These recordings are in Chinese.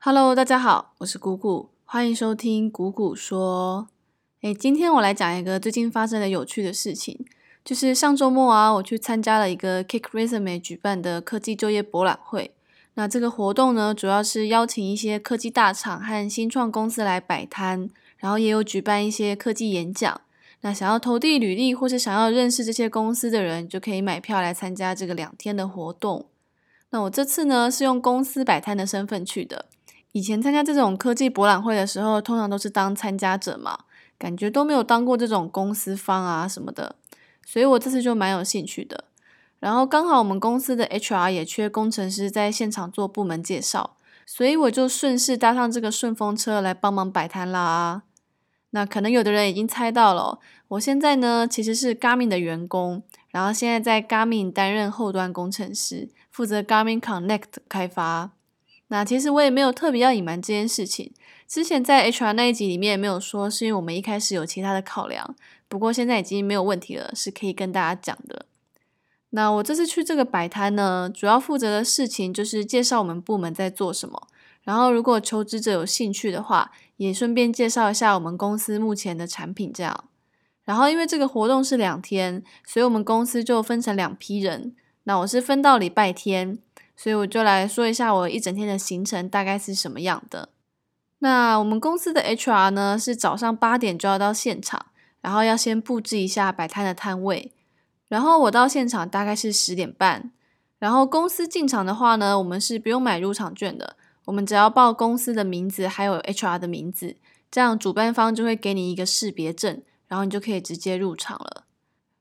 Hello，大家好，我是谷谷，欢迎收听谷谷说。诶，今天我来讲一个最近发生的有趣的事情，就是上周末啊，我去参加了一个 Kick Resume 举办的科技就业博览会。那这个活动呢，主要是邀请一些科技大厂和新创公司来摆摊，然后也有举办一些科技演讲。那想要投递履历或是想要认识这些公司的人，就可以买票来参加这个两天的活动。那我这次呢，是用公司摆摊的身份去的。以前参加这种科技博览会的时候，通常都是当参加者嘛，感觉都没有当过这种公司方啊什么的，所以我这次就蛮有兴趣的。然后刚好我们公司的 HR 也缺工程师在现场做部门介绍，所以我就顺势搭上这个顺风车来帮忙摆摊啦。那可能有的人已经猜到了，我现在呢其实是 Garmin 的员工，然后现在在 Garmin 担任后端工程师，负责 Garmin Connect 开发。那其实我也没有特别要隐瞒这件事情。之前在 HR 那一集里面也没有说，是因为我们一开始有其他的考量。不过现在已经没有问题了，是可以跟大家讲的。那我这次去这个摆摊呢，主要负责的事情就是介绍我们部门在做什么。然后如果求职者有兴趣的话，也顺便介绍一下我们公司目前的产品这样。然后因为这个活动是两天，所以我们公司就分成两批人。那我是分到礼拜天。所以我就来说一下我一整天的行程大概是什么样的。那我们公司的 HR 呢是早上八点就要到现场，然后要先布置一下摆摊的摊位。然后我到现场大概是十点半。然后公司进场的话呢，我们是不用买入场券的，我们只要报公司的名字还有 HR 的名字，这样主办方就会给你一个识别证，然后你就可以直接入场了。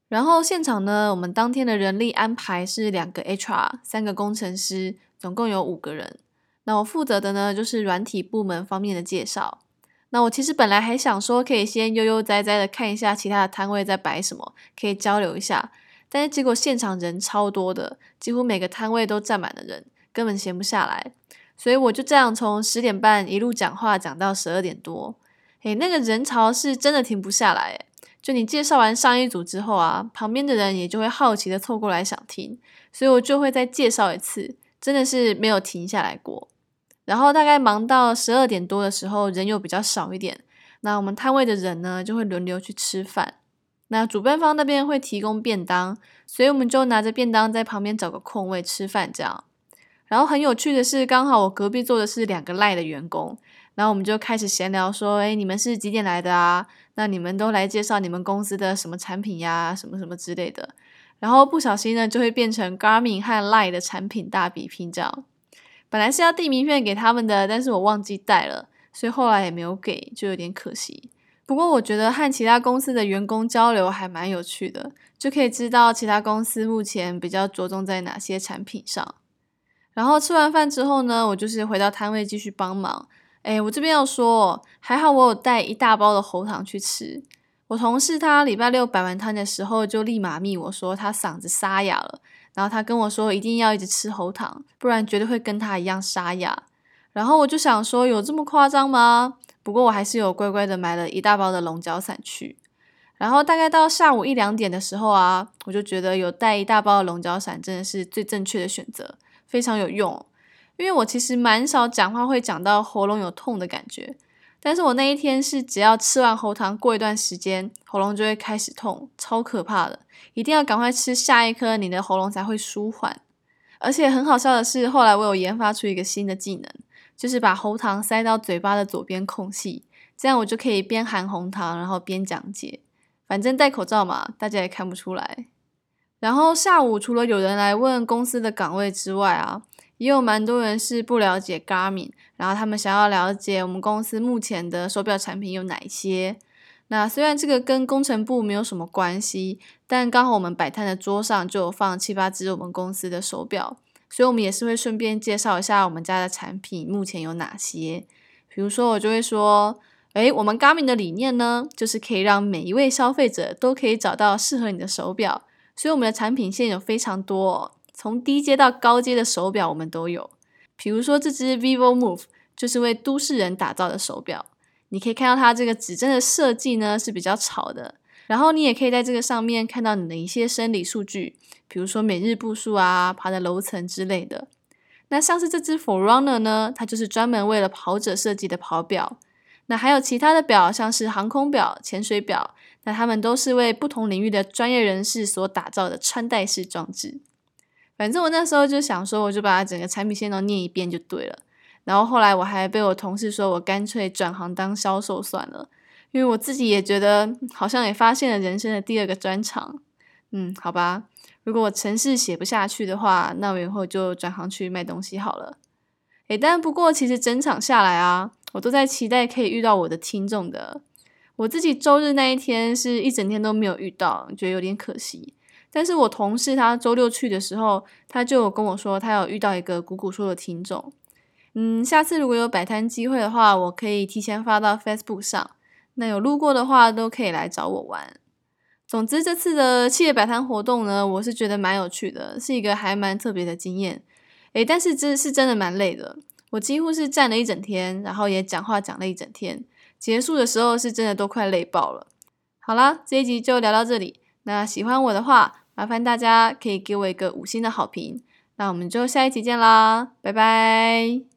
然后现场呢，我们当天的人力安排是两个 HR，三个工程师，总共有五个人。那我负责的呢，就是软体部门方面的介绍。那我其实本来还想说，可以先悠悠哉哉的看一下其他的摊位在摆什么，可以交流一下。但是结果现场人超多的，几乎每个摊位都站满了人，根本闲不下来。所以我就这样从十点半一路讲话讲到十二点多。诶，那个人潮是真的停不下来诶。就你介绍完上一组之后啊，旁边的人也就会好奇的凑过来想听，所以我就会再介绍一次，真的是没有停下来过。然后大概忙到十二点多的时候，人又比较少一点，那我们摊位的人呢就会轮流去吃饭。那主办方那边会提供便当，所以我们就拿着便当在旁边找个空位吃饭这样。然后很有趣的是，刚好我隔壁坐的是两个赖的员工。然后我们就开始闲聊，说：“哎，你们是几点来的啊？那你们都来介绍你们公司的什么产品呀，什么什么之类的。”然后不小心呢，就会变成 Garmin 和 Line 的产品大比拼这样。本来是要递名片给他们的，但是我忘记带了，所以后来也没有给，就有点可惜。不过我觉得和其他公司的员工交流还蛮有趣的，就可以知道其他公司目前比较着重在哪些产品上。然后吃完饭之后呢，我就是回到摊位继续帮忙。哎，我这边要说，还好我有带一大包的喉糖去吃。我同事他礼拜六摆完摊的时候，就立马密我说他嗓子沙哑了，然后他跟我说一定要一直吃喉糖，不然绝对会跟他一样沙哑。然后我就想说，有这么夸张吗？不过我还是有乖乖的买了一大包的龙角散去。然后大概到下午一两点的时候啊，我就觉得有带一大包的龙角散真的是最正确的选择，非常有用。因为我其实蛮少讲话会讲到喉咙有痛的感觉，但是我那一天是只要吃完喉糖，过一段时间喉咙就会开始痛，超可怕的，一定要赶快吃下一颗，你的喉咙才会舒缓。而且很好笑的是，后来我有研发出一个新的技能，就是把喉糖塞到嘴巴的左边空隙，这样我就可以边含喉糖，然后边讲解。反正戴口罩嘛，大家也看不出来。然后下午除了有人来问公司的岗位之外啊。也有蛮多人是不了解 Garmin，然后他们想要了解我们公司目前的手表产品有哪些。那虽然这个跟工程部没有什么关系，但刚好我们摆摊的桌上就有放七八只我们公司的手表，所以我们也是会顺便介绍一下我们家的产品目前有哪些。比如说我就会说，诶，我们 Garmin 的理念呢，就是可以让每一位消费者都可以找到适合你的手表，所以我们的产品线有非常多。从低阶到高阶的手表，我们都有。比如说，这只 Vivo Move 就是为都市人打造的手表。你可以看到它这个指针的设计呢是比较潮的。然后你也可以在这个上面看到你的一些生理数据，比如说每日步数啊、爬的楼层之类的。那像是这只 Forerunner 呢，它就是专门为了跑者设计的跑表。那还有其他的表，像是航空表、潜水表，那它们都是为不同领域的专业人士所打造的穿戴式装置。反正我那时候就想说，我就把整个产品线都念一遍就对了。然后后来我还被我同事说我干脆转行当销售算了，因为我自己也觉得好像也发现了人生的第二个专长。嗯，好吧，如果我程式写不下去的话，那我以后就转行去卖东西好了。诶，但不过其实整场下来啊，我都在期待可以遇到我的听众的。我自己周日那一天是一整天都没有遇到，觉得有点可惜。但是我同事他周六去的时候，他就跟我说他有遇到一个谷谷说的听众。嗯，下次如果有摆摊机会的话，我可以提前发到 Facebook 上。那有路过的话，都可以来找我玩。总之，这次的企业摆摊活动呢，我是觉得蛮有趣的，是一个还蛮特别的经验。诶，但是真是真的蛮累的，我几乎是站了一整天，然后也讲话讲了一整天，结束的时候是真的都快累爆了。好啦，这一集就聊到这里。那喜欢我的话，麻烦大家可以给我一个五星的好评。那我们就下一集见啦，拜拜。